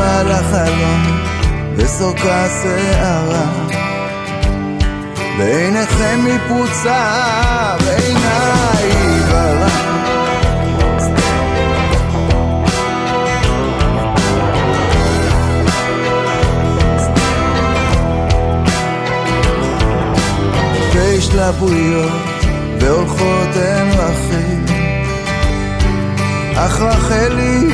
החלום וסורקה שערה ועיניכם מפוצה ועיניי עיוורה והשתלבויות והולכות הן רחל אך רחל היא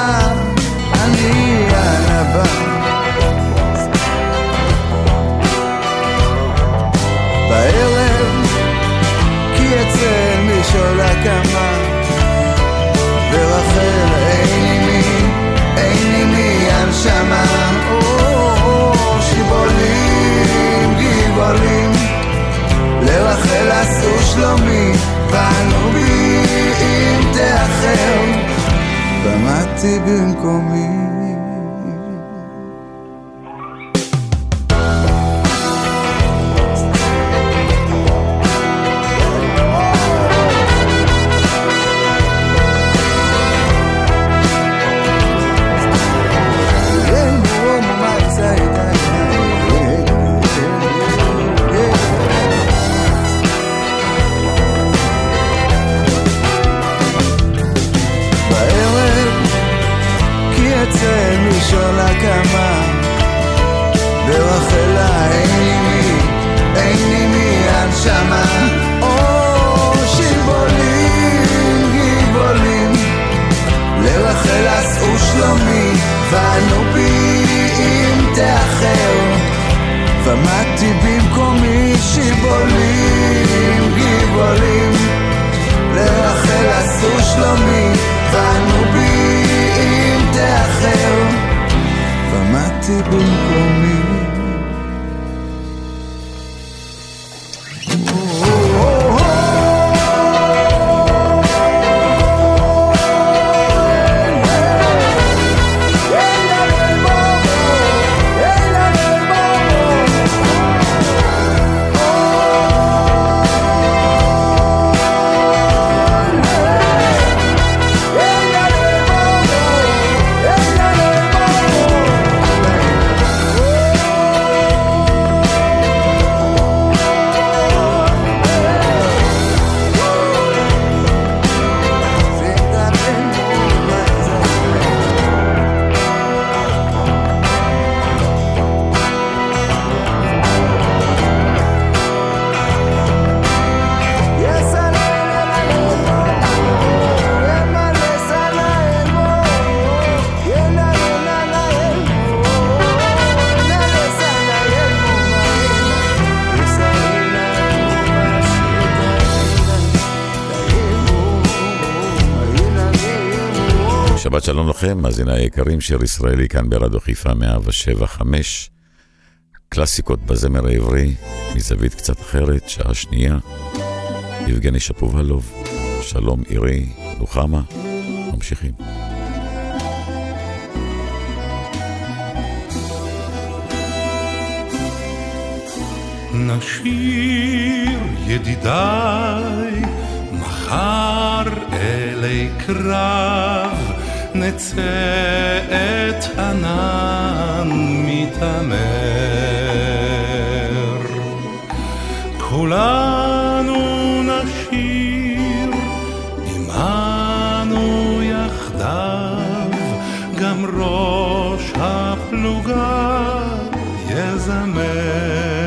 שלומי, באנו בי אם תאחר, במדתי במקומי. לכם, מאזיני היקרים, שיר ישראלי כאן ברדיו חיפה 175. קלאסיקות בזמר העברי, מזווית קצת אחרת, שעה שנייה. יבגני שפובלוב, שלום עירי, נוחמה, ממשיכים. נשיר ידידיי מחר אלי קרב נצא את ענן מתעמר. כולנו נשיר עמנו יחדיו, גם ראש הפלוגה יזמר.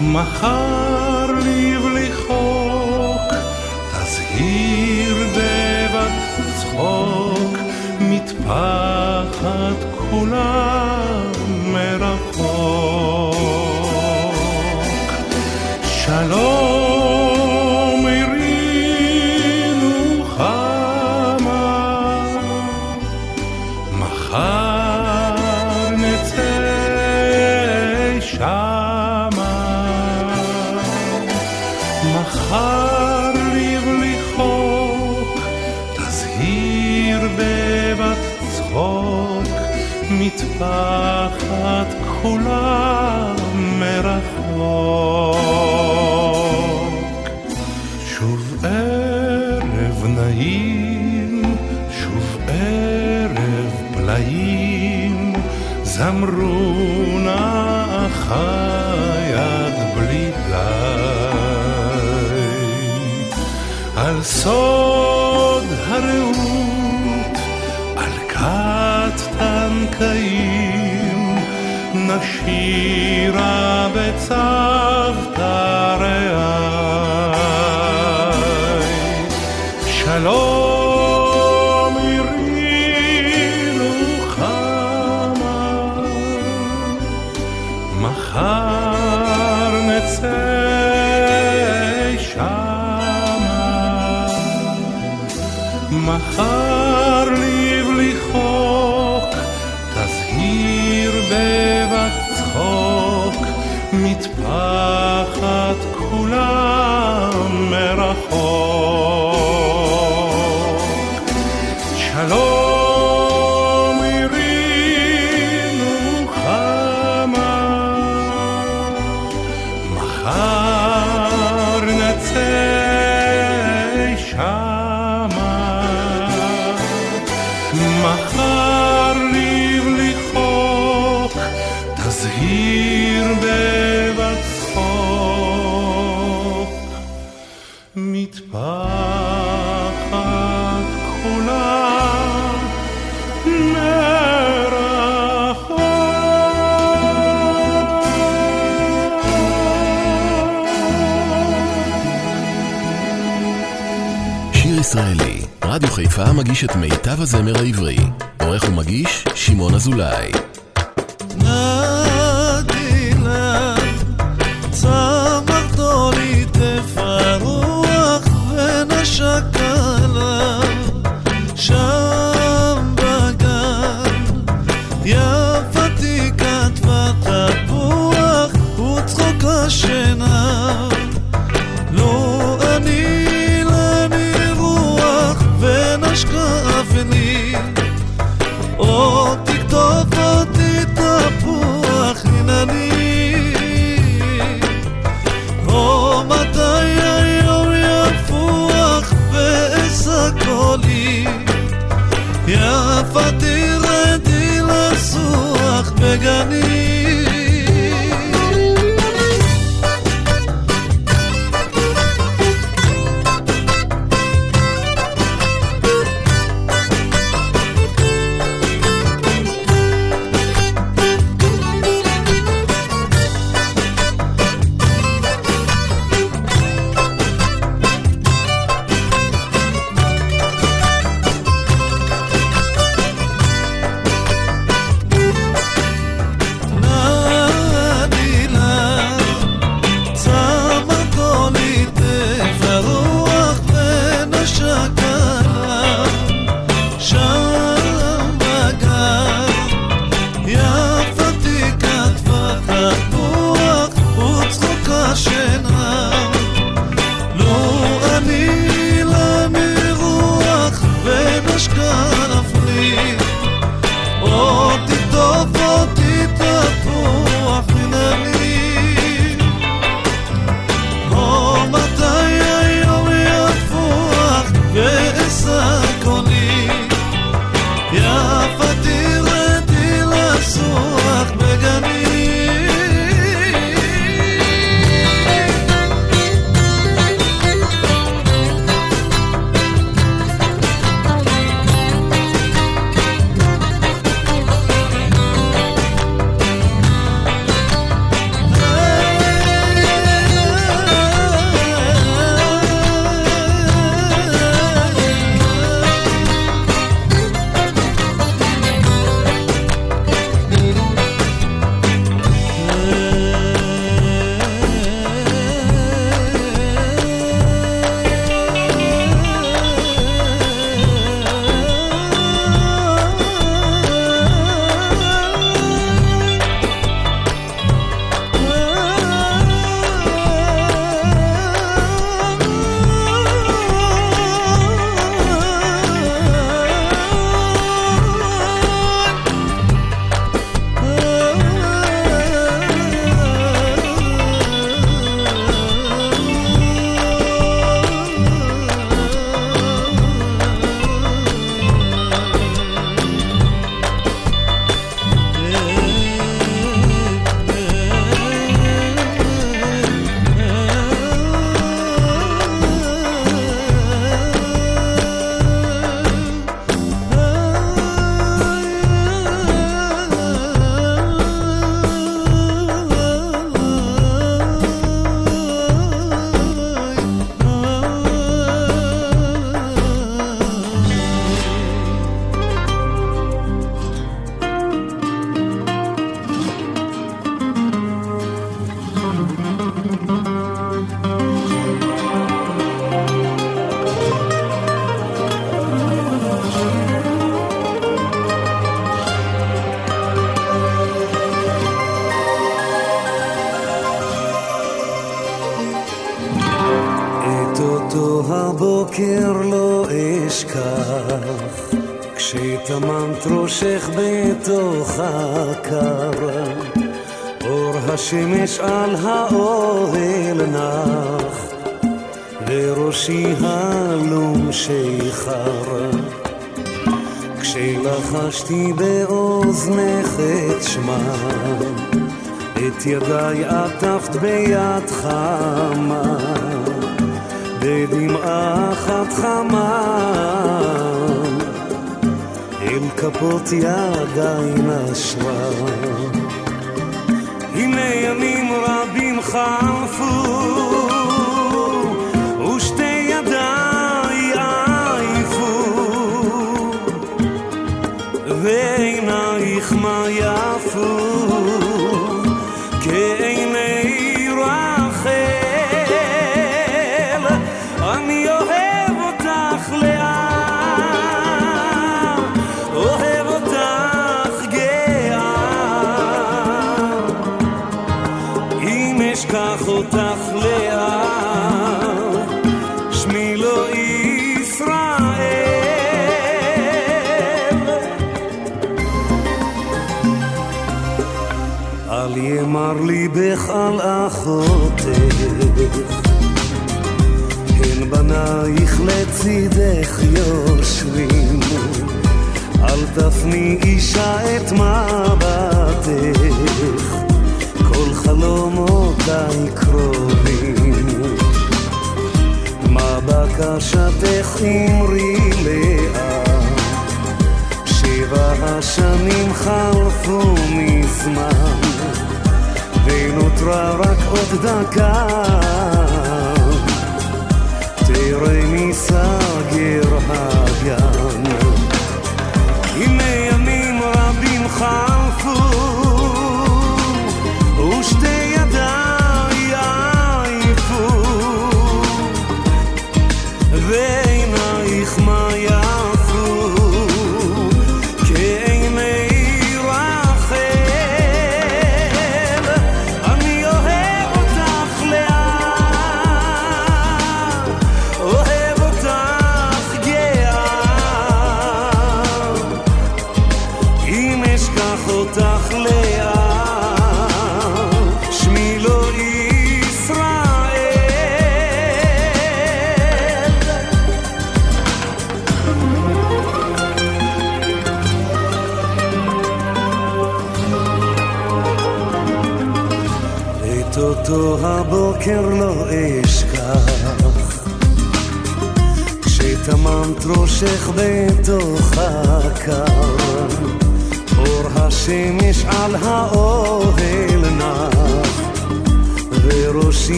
מחר לבלב לקחת כולם מרחוק. ההופעה מגיש את מיטב הזמר העברי. עורך ומגיש, שמעון אזולאי. ראשי הלום שאיחר כשלחשתי באוזנך את שמה את ידיי עטפת ביד חמה בדמעה אחת חמה. אל כפות ידיי נשבה הנה ימים רבים חלפו אמך על אחותך, הן בנייך לצידך יושבים, אל תפני אישה את מבטך, כל חלומותיי קרובים. מה בקשתך אמרי לאט, שבע השנים חלפו מזמן. נותרה רק עוד דקה, תראה מי סגר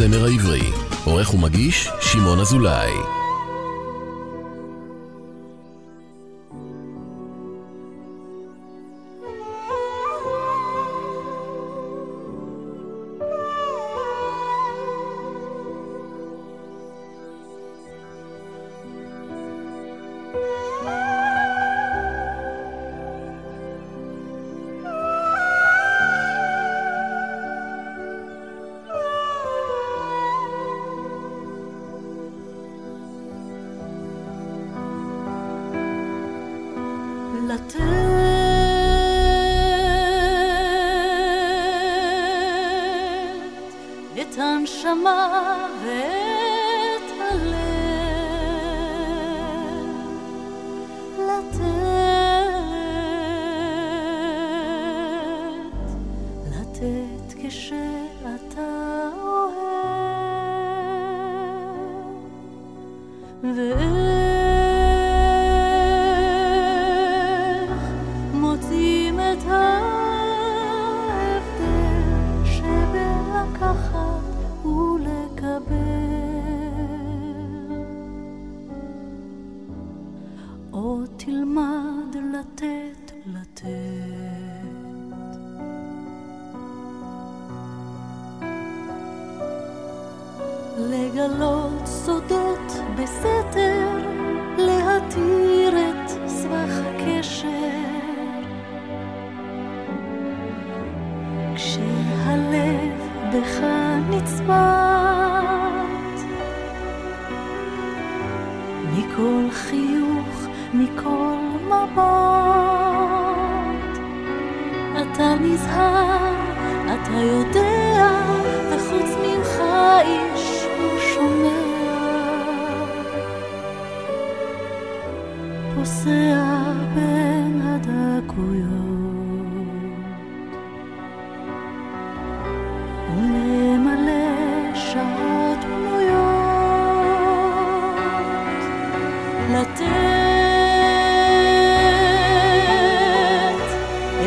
הזמר העברי. עורך ומגיש, שמעון אזולאי. jamais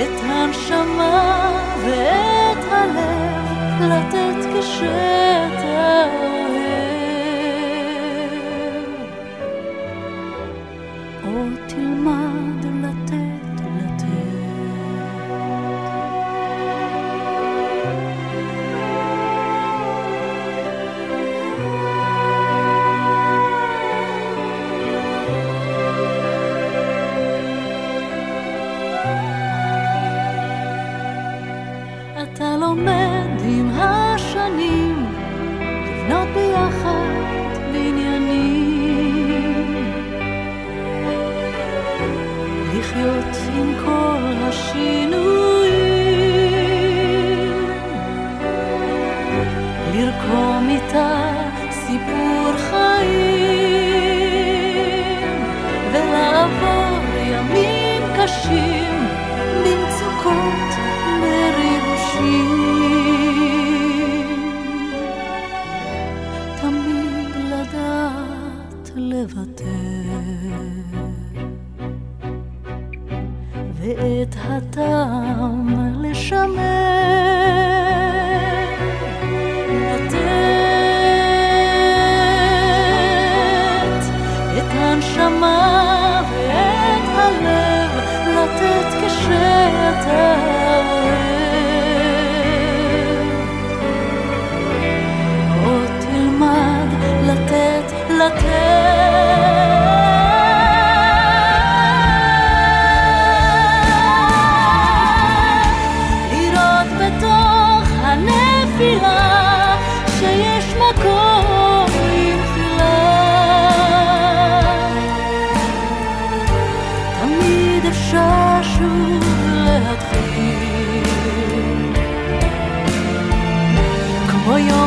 את הנשמה ואת הלב, לתת כשאתה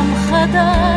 יום חדש,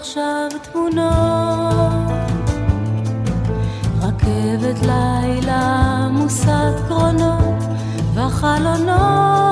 עכשיו תמונות, רכבת לילה מוסת קרונות, וחלונות.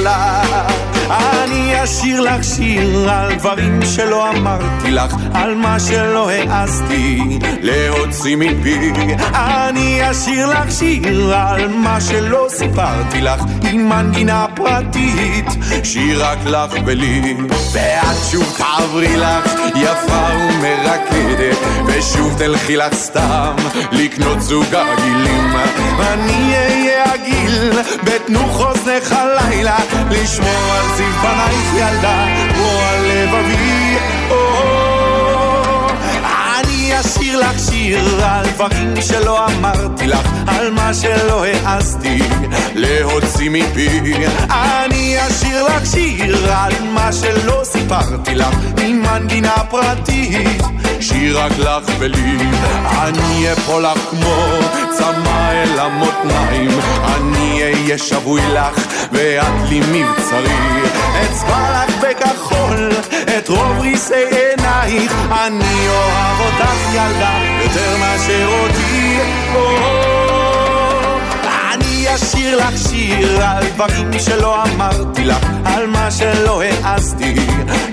לך. אני אשיר לך שיר על דברים שלא אמרתי לך, על מה שלא העזתי להוציא מפי. אני אשיר לך שיר על מה שלא סיפרתי לך, עם מנגינה פרטית, שיר רק לך ולי. ואת שוב תעברי לך, יפה ומרקדת, ושוב תלכי לך סתם לקנות זוג הגילים. אני אהיה הגיל, בתנו חוזנך הלילה, לשמור על זיו פנייך ילדה, כמו על לבבי. אני אשיר לך שיר על דברים שלא אמרתי לך, על מה שלא העזתי להוציא מפי. אני אשיר לך שיר על מה שלא סיפרתי לך, עם מנגינה פרטית, שיר רק לך ולי. אני אפול לך כמו צמא אל המותניים, אני אהיה שבוי לך ואת לי מבצרי. אצבע לך בכחול את רוב ריסי עינייך, אני אוהב אותך ילדה יותר מאשר אותי. אני אשיר לך שיר על דברים שלא אמרתי לך, על מה שלא העזתי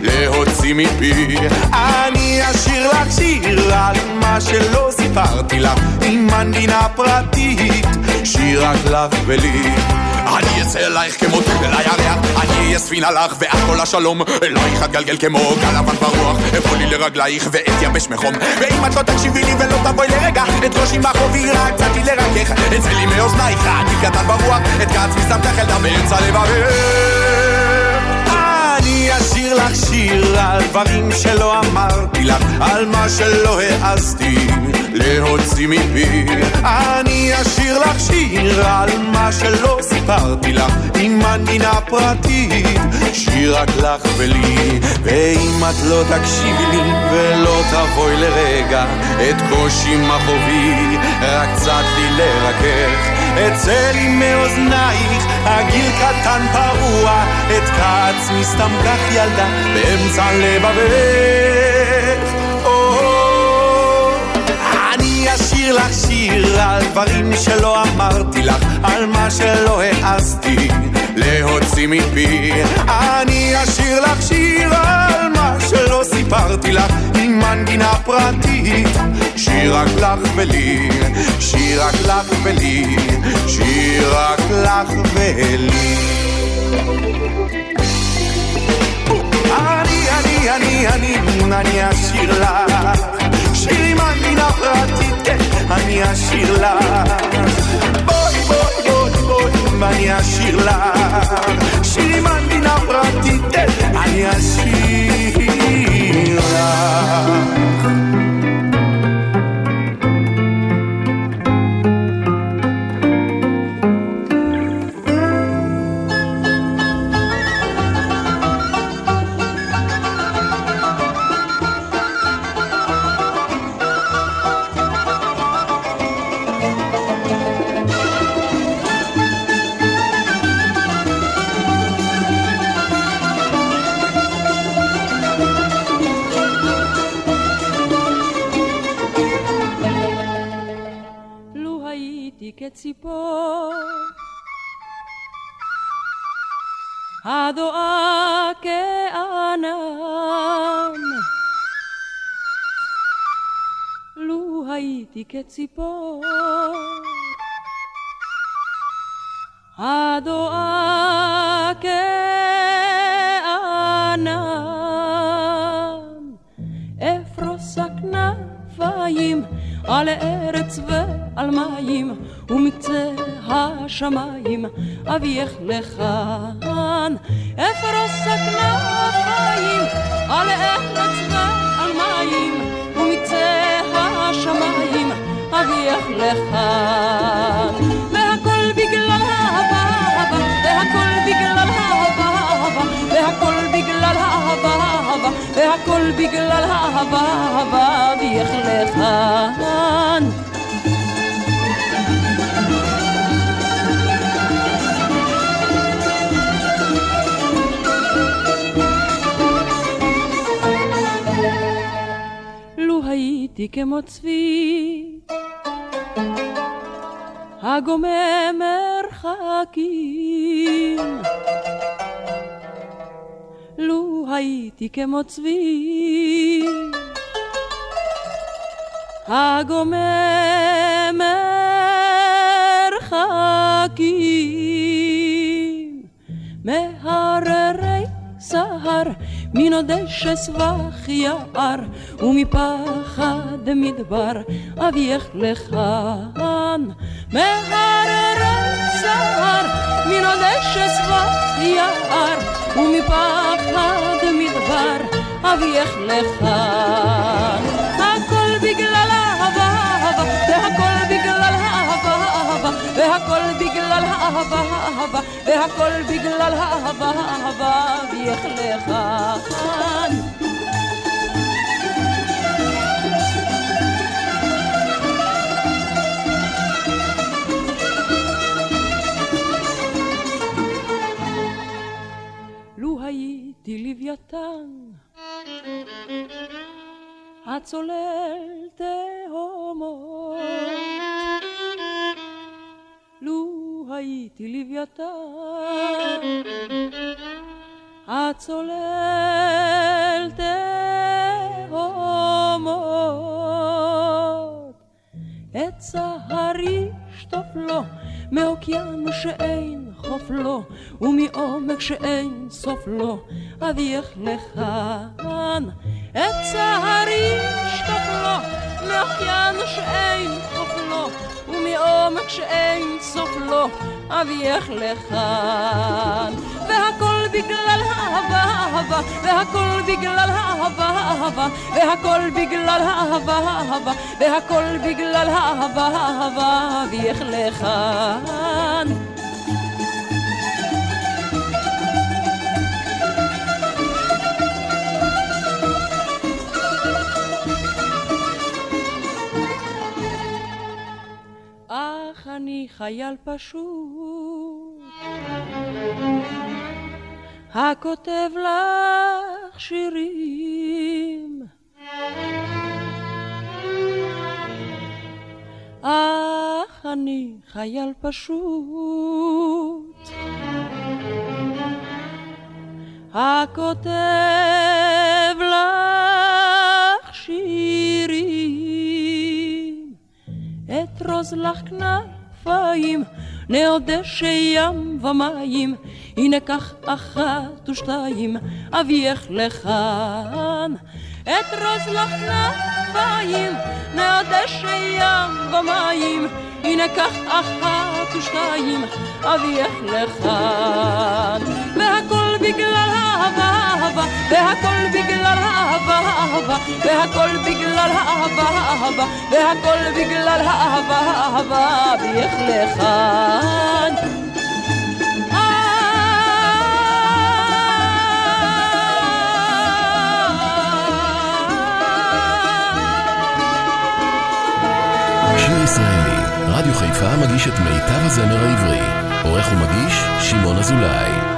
להוציא מפי. אני אשיר לך שיר על מה שלא סיפרתי לך, עם מנגינה פרטית, שיר רק לך ולי. אני אצא אלייך כמו אל הירח, אני אהיה ספינה לך ואת כל השלום, אלייך אתגלגל כמו גל לבן ברוח, אפול לי לרגלייך ואתייבש מחום, ואם את לא תקשיבי לי ולא תבואי לרגע, את ראשי מחובי רק קצתי לרכך, אצא לי מאוזנייך, אני קטן ברוח, את כעצמי שמתך ילדה באמצע לבבך. אשיר לך שיר על דברים שלא אמרתי לך, על מה שלא העזתי להוציא מפי. אני אשיר לך שיר על מה שלא סיפרתי לך, עם מנגינה פרטית, שיר רק לך ולי. ואם את לא תקשיבי לי ולא תבואי לרגע, את קושי מחובי, רק קצת לי לרכך. אצא לי מאוזנייך, הגיל קטן פרוע, את כעצמי סתם כך ילדה, באמצע לבבך. אני אשיר לך שיר על דברים שלא אמרתי לך, על מה שלא העזתי להוציא מפי. אני אשיר לך שיר על מה שלא סיפרתי לך, עם מנגינה פרטית, שיר רק לך ולי, שיר רק לך ולי, שיר רק לך ולי. אני, אני, אני, אני, אני אשיר לך שיר עם מנגינה פרטית, כן, אני אשיר לך בואי, בואי, בואי, בואי, ואני אשיר לך שיר עם מנגינה פרטית, כן, אני אשיר לך כציפור הדואה כענן. לו הייתי כציפור. הדואה כענן. אפרוס הכנפיים על ארץ אביך לכאן. אפרוס הכנפיים על ארץ ועל מים ומקצה השמיים. אביך לכאן. והכל בגלל אהבה אהבה. והכל בגלל אהבה אהבה. והכל בגלל אהבה אהבה. והכל בגלל אהבה אהבה. אביך לכאן הייתי כמו צבי. הגומם מרחקים. לו הייתי כמו צבי. הגומם מרחקים. מהררי סהר מן הדשא סבך יער ומפחד מדבר אביך לכאן. מהררי סהר מן הדשא סבך יער ומפחד מדבר אביך לכאן. הכל בגלל אהבה והכל בגלל אהבה והכל בגלל אהבה והכל בגלל אהבה אביך לכאן הצולל תהומות לו הייתי לוויתן הצולל תהומות את סהרי שטוף לו מאוקיינוס שאין חוף לו ומעומק שאין סוף לו אביך לכאן את צהרי שטוף לו מאוקיינוס שאין חוף לו ומעומק שאין סוף לו אביך לכאן והכל בגלל אהבה אהבה והכל בגלל אהבה אהבה והכל בגלל אהבה אהבה והכל בגלל אהבה אהבה אביך לכאן אני חייל פשוט. הכותב לך שירים. אך אני חייל פשוט. הכותב לך שירים. אתרוז לך כנפיים נעודש ים ומים הנה קח אחת ושתיים אביך לכאן. אתרוז לך כנפיים נעודש ים ומים הנה קח אחת ושתיים אביך לכאן. והכל בגלל אהבה אהבה והכל בגלל אהבה אהבה והכל בגלל אהבה אהבה והכל בגלל אהבה אהבה אביך לכאן רדיו חיפה מגיש את מיטב הזמר העברי. עורך ומגיש, שמעון אזולאי.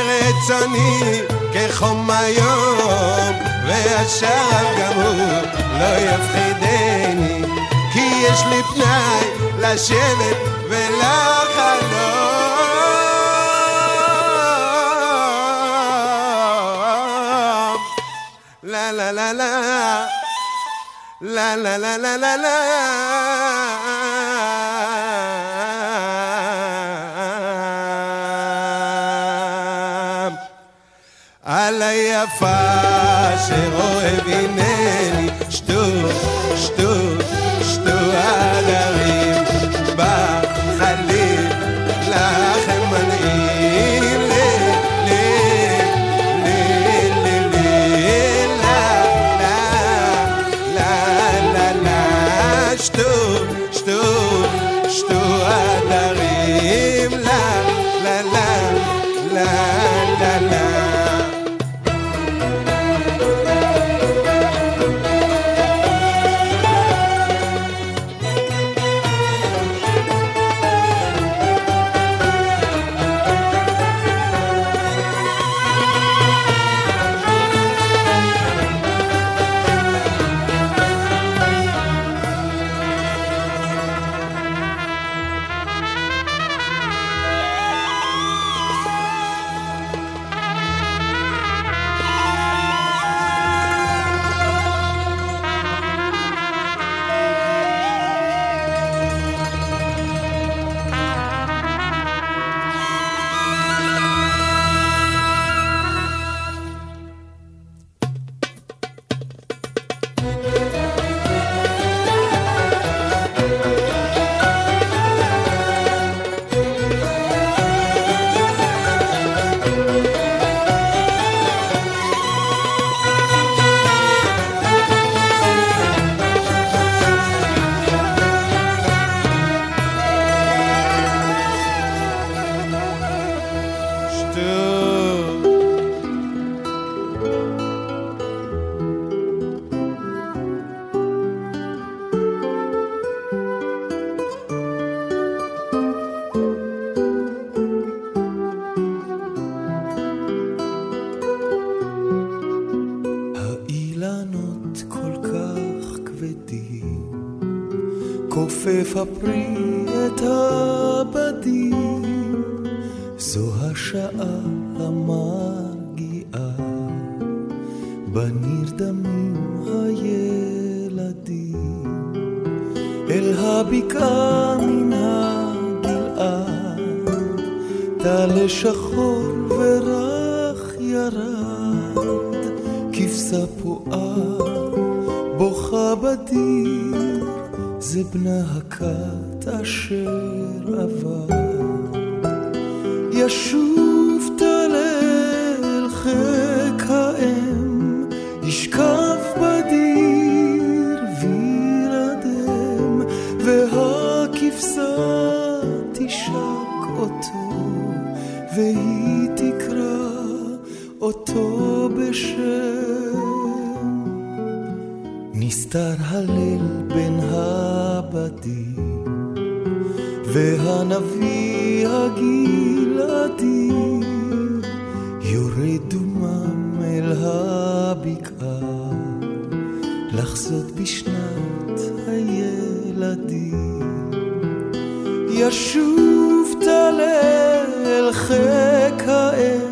רצוני כחום היום, ועכשיו גם הוא לא יפחידני, כי יש לי פנאי לשבת ולחלום. לה לה לה לה לה לה לה לה לה לה forever. the priest. אותו בשם. נסתר הליל בין הבדים, והנביא הגלעדי יורד דומם אל הבקעה, לחזות בשנת הילדים. ישוב תלל אל חיק האם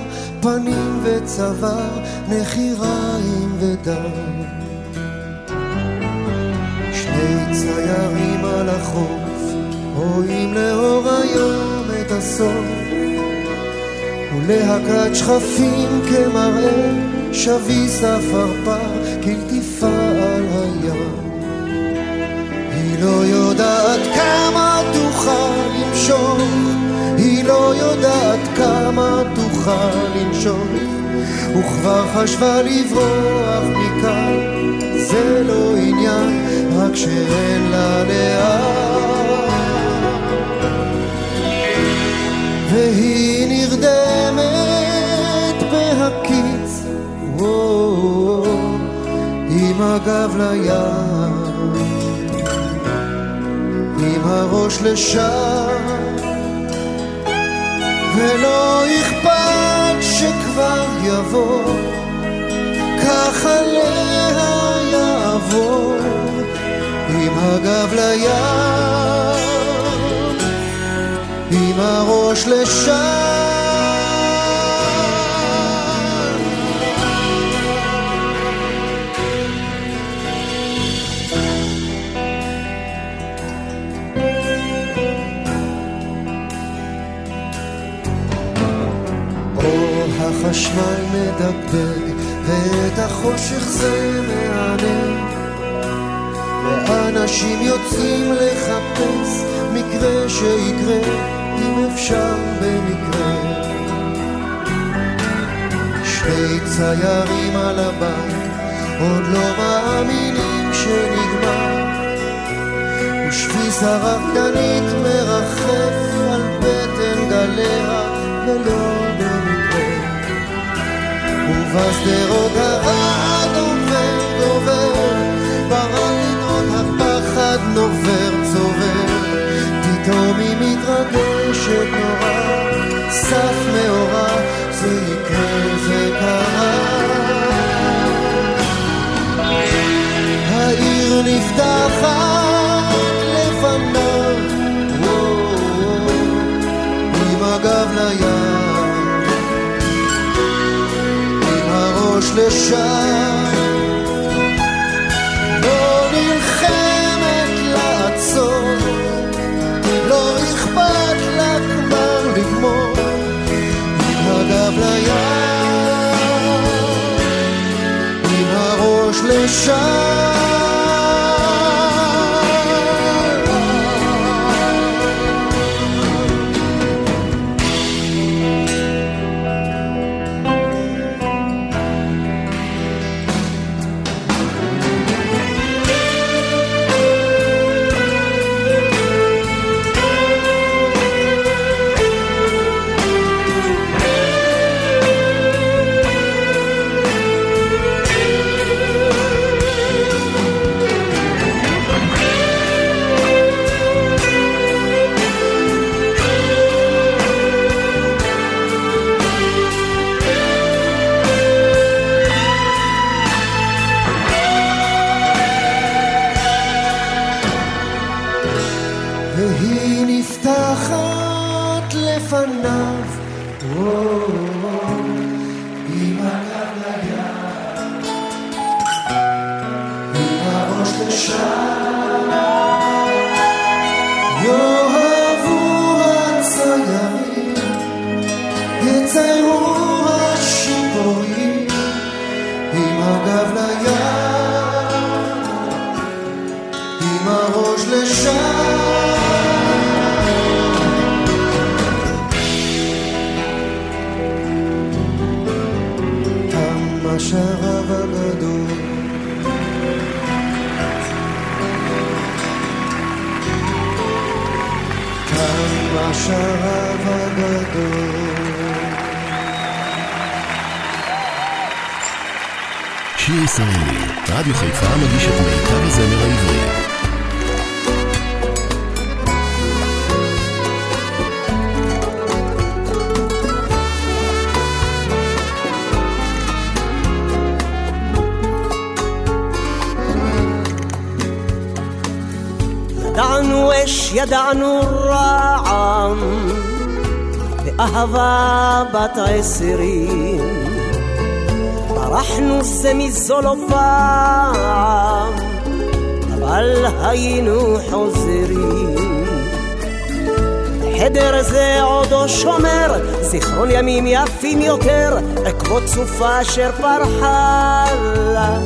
פנים וצוואר, נחיריים ודם. שני ציירים על החוף, רואים לאור היום את הסוף, ולהקת שכפים כמראה, שביס עפרפר, כלטיפה על הים. היא לא יודעת כמה תוכל למשוך, היא לא יודעת כמה תוכל לנשוך, וכבר חשבה לברוח מכאן, זה לא עניין, רק שאין לה לאן. והיא נרדמת בהקיץ, עם הגב לים, עם הראש לשם, ולא אכפת שכבר יבוא, כך עליה יעבור, עם הגב לים. עם הראש לשם. מדגדג, ואת החושך זה מענן. ואנשים יוצאים לחפש מקרה שיקרה, אם אפשר במקרה. שני ציירים על הבית, עוד לא מאמינים שנגמר. ושפיס הרקדנית מרחף על בטן גליה, ולא. ובשדרות הרעד עובר דובר, ברדינות הפחד נובר צובר, פתאום היא מתרגשת נורא, סף מאורע, זה יקרה, זה. העיר נפתחת לשם. לא נלחמת לעצור, לא אכפת לה כבר לגמור, עם הגב לים, עם הראש לשם. ידענו רעם ואהבה בת עשרים ברחנו זה מזו לא פעם אבל היינו חוזרים. חדר זה עודו שומר זיכרון ימים יפים יותר עקבות סופה אשר פרחה לה.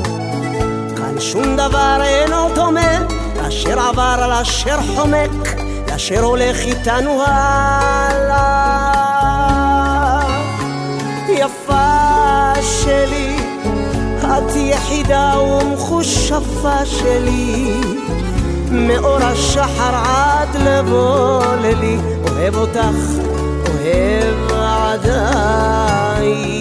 כאן שום דבר אינו דומה אשר עבר על אשר חומק, אשר הולך איתנו הלאה. יפה שלי, את יחידה ומחושפה שלי, מאור השחר עד לבוא לילי, אוהב אותך, אוהב עדיין.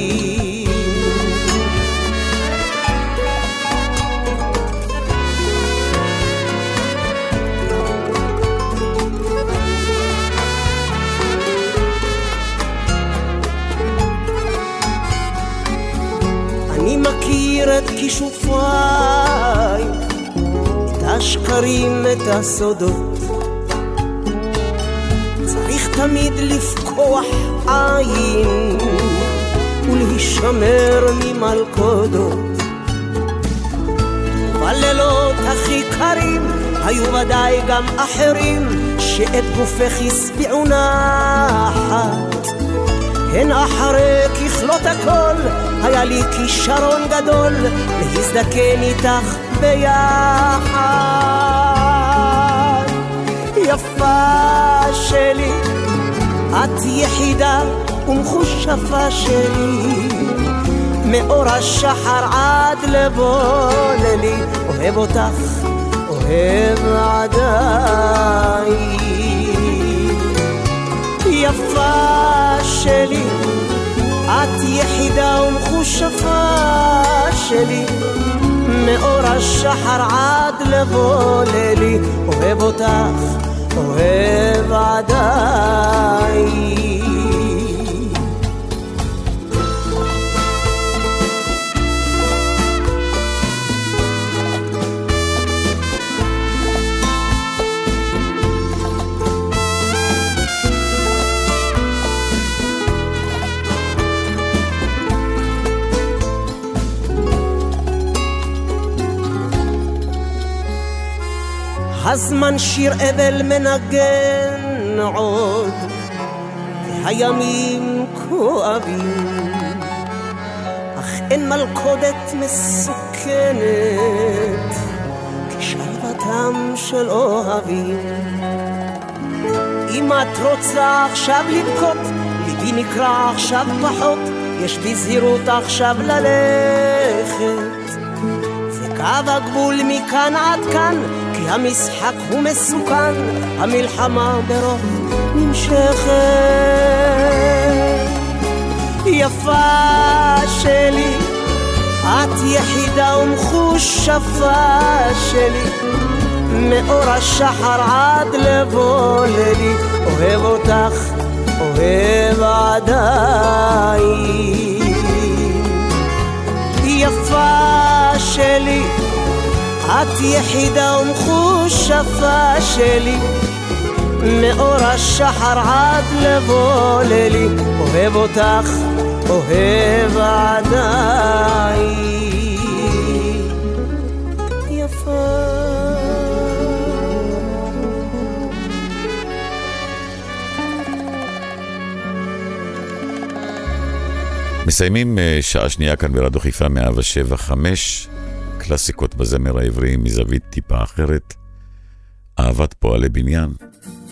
את כישופיי, את השקרים, את הסודות. צריך תמיד לפקוח עין ולהישמר ממלכודות. בלילות הכי קרים היו ודאי גם אחרים שאת גופך השביעו נחת. הן אחרי ככלות הכל היה לי כישרון גדול להזדקן איתך ביחד. יפה שלי, את יחידה ומחושפה שלי, מאור השחר עד לבוא לילי, אוהב אותך, אוהב עדיין. יפה שלי, את יחידה ומחושפה שלי, מאור השחר עד לבוא לילי, אוהב אותך, אוהב עדיין. הזמן שיר אבל מנגן עוד, והימים כואבים, אך אין מלכודת מסוכנת כשלוותם של אוהבים. אם את רוצה עכשיו לבכות, ליבי נקרע עכשיו פחות, יש בי זהירות עכשיו ללכת. זה קו הגבול מכאן עד כאן, המשחק הוא מסוכן, המלחמה ברוב נמשכת. יפה שלי, את יחידה ומחושפה שלי, מאור השחר עד לבוא לילי, אוהב אותך, אוהב עדיין. יפה שלי, את יחידה ומחושפה שלי, מאור השחר עד לבוא לילי, אוהב אותך, אוהב עדיין. מסיימים אה, שעה שנייה כאן ברדיו חיפה 107 5, קלאסיקות בזמר העברי מזווית טיפה אחרת. אהבת פועלי בניין,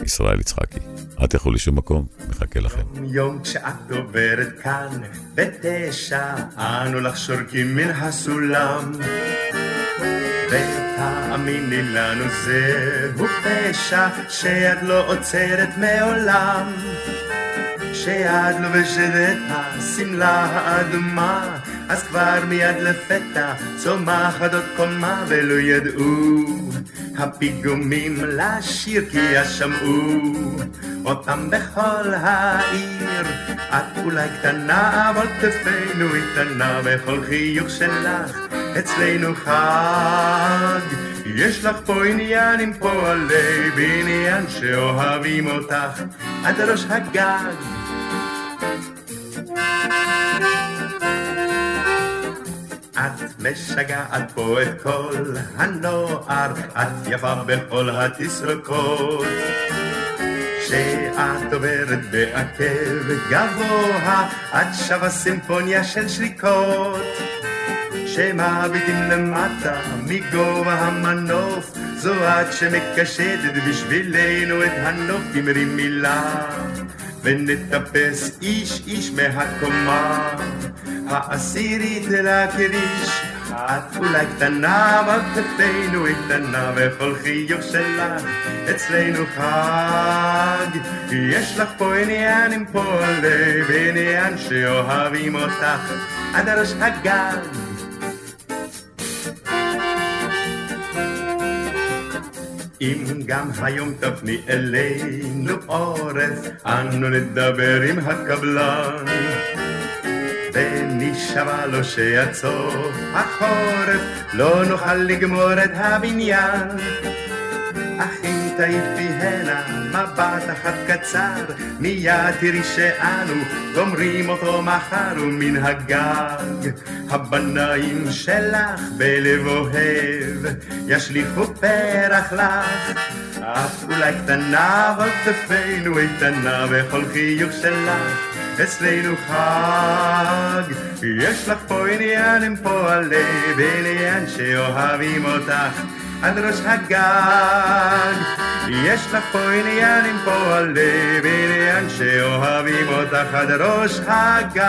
ישראל יצחקי. אל תלכו לשום מקום, מחכה לכם. יום כשאת עוברת כאן, בתשע, אנו לך שורקים מן הסולם. ותאמיני לנו זהו פשע, שאת לא עוצרת מעולם. שאת לובשת את השמלה האדומה, אז כבר מיד לפתע צומחת עוד קומה, ולא ידעו הפיגומים לשיר כי ישמעו אותם בכל העיר. את אולי קטנה, אבל כתפינו איתנה, בכל חיוך שלך אצלנו חג. יש לך פה עניין עם פועלי בניין שאוהבים אותך עד ראש הגג. את משגעת פה את כל הנוער, את יפה בכל התסרוקות. כשאת עוברת בעקב גבוה, את שווה סימפוניה של שריקות. שמביטים למטה מגובה המנוף, זו את שמקשטת בשבילנו את הנוף, אמרי מילה. ונטפס איש איש מהקומה העשירית להקדיש את אולי קטנה, אבל כתפינו איתנה, וכל חיוך שלך אצלנו חג. יש לך פה עניין עם פועלי ועניין שאוהבים אותך עד הראש הגג. אם גם היום תפני אלינו עורף, אנו נדבר עם הקבלן. ונשבע לו שיעצור החורף, לא נוכל לגמור את הבניין. אך אם תעיפי הנה מבט אחת קצר, מיד תראי שאנו גומרים אותו מחר ומן הגג. הבנאים שלך בלב אוהב, ישליכו פרח לך. את אולי קטנה, אבל איתנה, וכל חיוך שלך אצלנו חג. יש לך פה עניין עם פועלי בניין שאוהבים אותך עד ראש הגג. יש לך פה עניין עם פועלי בניין שאוהבים אותך עד ראש הגג.